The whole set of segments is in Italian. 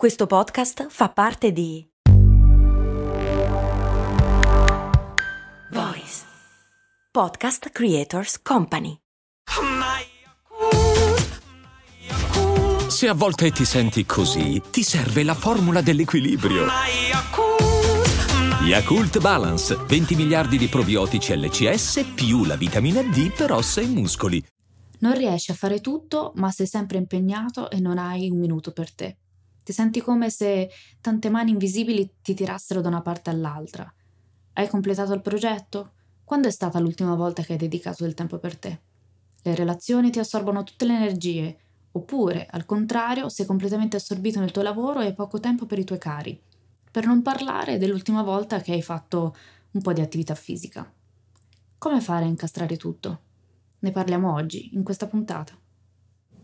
Questo podcast fa parte di Voice Podcast Creators Company. Se a volte ti senti così, ti serve la formula dell'equilibrio. Yakult Balance, 20 miliardi di probiotici LCS più la vitamina D per ossa e muscoli. Non riesci a fare tutto, ma sei sempre impegnato e non hai un minuto per te. Ti senti come se tante mani invisibili ti tirassero da una parte all'altra. Hai completato il progetto? Quando è stata l'ultima volta che hai dedicato del tempo per te? Le relazioni ti assorbono tutte le energie, oppure, al contrario, sei completamente assorbito nel tuo lavoro e hai poco tempo per i tuoi cari. Per non parlare dell'ultima volta che hai fatto un po' di attività fisica. Come fare a incastrare tutto? Ne parliamo oggi, in questa puntata.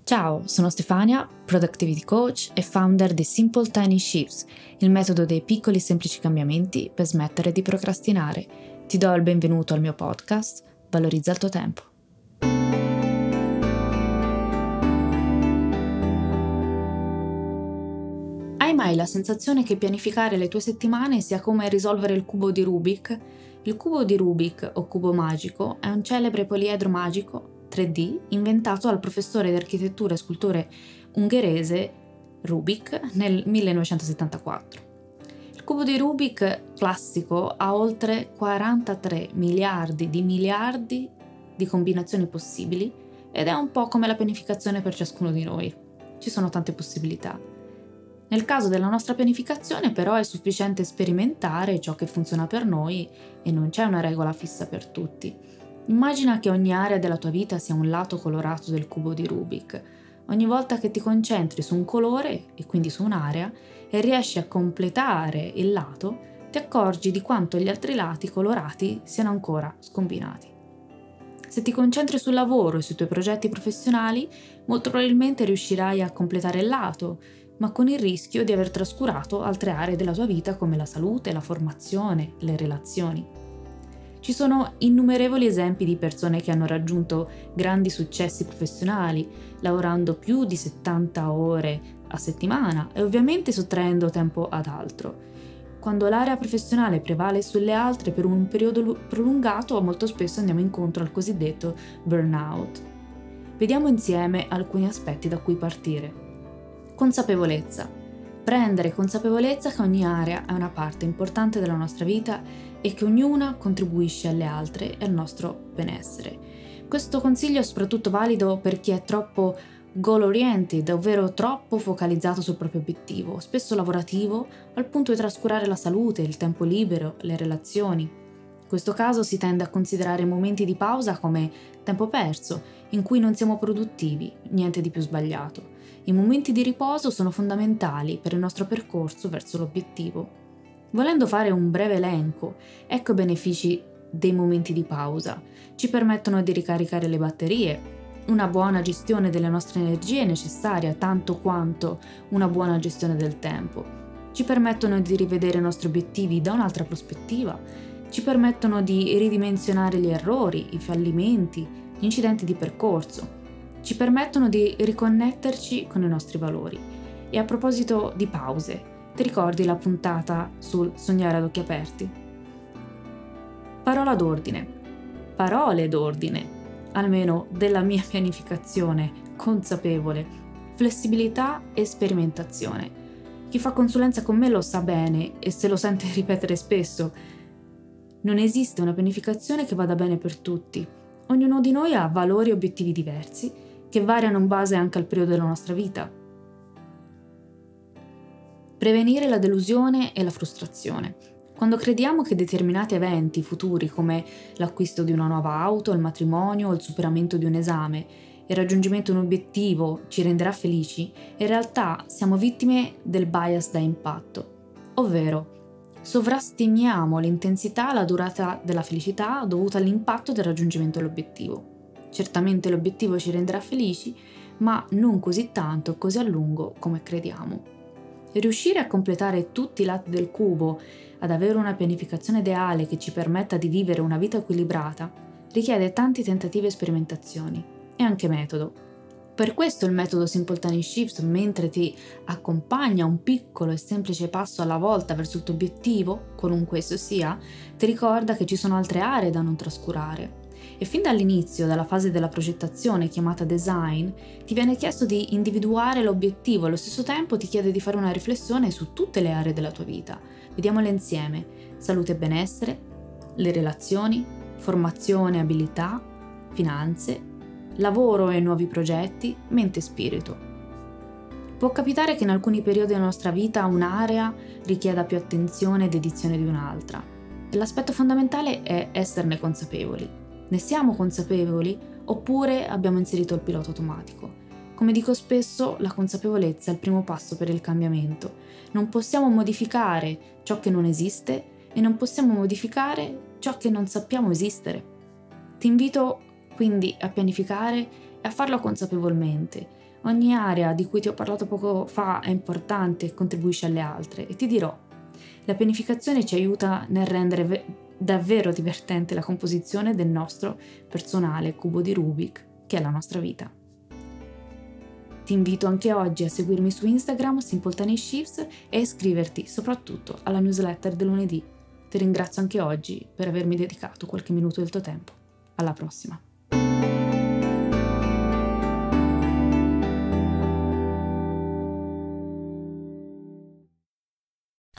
Ciao, sono Stefania, Productivity Coach e founder di Simple Tiny Shifts, il metodo dei piccoli semplici cambiamenti per smettere di procrastinare. Ti do il benvenuto al mio podcast, Valorizza il tuo tempo. Hai mai la sensazione che pianificare le tue settimane sia come risolvere il cubo di Rubik? Il cubo di Rubik o cubo magico è un celebre poliedro magico 3D inventato dal professore di architettura e scultore ungherese Rubik nel 1974. Il cubo di Rubik classico ha oltre 43 miliardi di miliardi di combinazioni possibili ed è un po' come la pianificazione per ciascuno di noi. Ci sono tante possibilità. Nel caso della nostra pianificazione però è sufficiente sperimentare ciò che funziona per noi e non c'è una regola fissa per tutti. Immagina che ogni area della tua vita sia un lato colorato del cubo di Rubik. Ogni volta che ti concentri su un colore e quindi su un'area e riesci a completare il lato, ti accorgi di quanto gli altri lati colorati siano ancora scombinati. Se ti concentri sul lavoro e sui tuoi progetti professionali, molto probabilmente riuscirai a completare il lato, ma con il rischio di aver trascurato altre aree della tua vita come la salute, la formazione, le relazioni. Ci sono innumerevoli esempi di persone che hanno raggiunto grandi successi professionali, lavorando più di 70 ore a settimana e ovviamente sottraendo tempo ad altro. Quando l'area professionale prevale sulle altre per un periodo prolungato, molto spesso andiamo incontro al cosiddetto burnout. Vediamo insieme alcuni aspetti da cui partire. Consapevolezza. Prendere consapevolezza che ogni area è una parte importante della nostra vita e che ognuna contribuisce alle altre e al nostro benessere. Questo consiglio è soprattutto valido per chi è troppo goal oriented, ovvero troppo focalizzato sul proprio obiettivo, spesso lavorativo, al punto di trascurare la salute, il tempo libero, le relazioni. In questo caso si tende a considerare momenti di pausa come tempo perso, in cui non siamo produttivi, niente di più sbagliato. I momenti di riposo sono fondamentali per il nostro percorso verso l'obiettivo. Volendo fare un breve elenco, ecco i benefici dei momenti di pausa. Ci permettono di ricaricare le batterie, una buona gestione delle nostre energie è necessaria tanto quanto una buona gestione del tempo. Ci permettono di rivedere i nostri obiettivi da un'altra prospettiva, ci permettono di ridimensionare gli errori, i fallimenti, gli incidenti di percorso, ci permettono di riconnetterci con i nostri valori. E a proposito di pause, ti ricordi la puntata sul sognare ad occhi aperti? Parola d'ordine. Parole d'ordine, almeno della mia pianificazione consapevole, flessibilità e sperimentazione. Chi fa consulenza con me lo sa bene e se lo sente ripetere spesso. Non esiste una pianificazione che vada bene per tutti. Ognuno di noi ha valori e obiettivi diversi che variano in base anche al periodo della nostra vita Prevenire la delusione e la frustrazione. Quando crediamo che determinati eventi futuri come l'acquisto di una nuova auto, il matrimonio, il superamento di un esame il raggiungimento di un obiettivo ci renderà felici, in realtà siamo vittime del bias da impatto, ovvero sovrastimiamo l'intensità e la durata della felicità dovuta all'impatto del raggiungimento dell'obiettivo. Certamente l'obiettivo ci renderà felici, ma non così tanto così a lungo come crediamo riuscire a completare tutti i lati del cubo, ad avere una pianificazione ideale che ci permetta di vivere una vita equilibrata, richiede tanti tentativi e sperimentazioni e anche metodo. Per questo il metodo Simple Tiny Shifts, mentre ti accompagna un piccolo e semplice passo alla volta verso il tuo obiettivo, qualunque esso sia, ti ricorda che ci sono altre aree da non trascurare. E fin dall'inizio, dalla fase della progettazione chiamata design, ti viene chiesto di individuare l'obiettivo allo stesso tempo ti chiede di fare una riflessione su tutte le aree della tua vita. Vediamole insieme. Salute e benessere, le relazioni, formazione e abilità, finanze, lavoro e nuovi progetti, mente e spirito. Può capitare che in alcuni periodi della nostra vita un'area richieda più attenzione e dedizione di un'altra. L'aspetto fondamentale è esserne consapevoli. Ne siamo consapevoli oppure abbiamo inserito il pilota automatico? Come dico spesso, la consapevolezza è il primo passo per il cambiamento. Non possiamo modificare ciò che non esiste e non possiamo modificare ciò che non sappiamo esistere. Ti invito quindi a pianificare e a farlo consapevolmente. Ogni area di cui ti ho parlato poco fa è importante e contribuisce alle altre e ti dirò, la pianificazione ci aiuta nel rendere davvero divertente la composizione del nostro personale cubo di Rubik, che è la nostra vita. Ti invito anche oggi a seguirmi su Instagram Simple Shifts e iscriverti soprattutto alla newsletter del lunedì. Ti ringrazio anche oggi per avermi dedicato qualche minuto del tuo tempo. Alla prossima!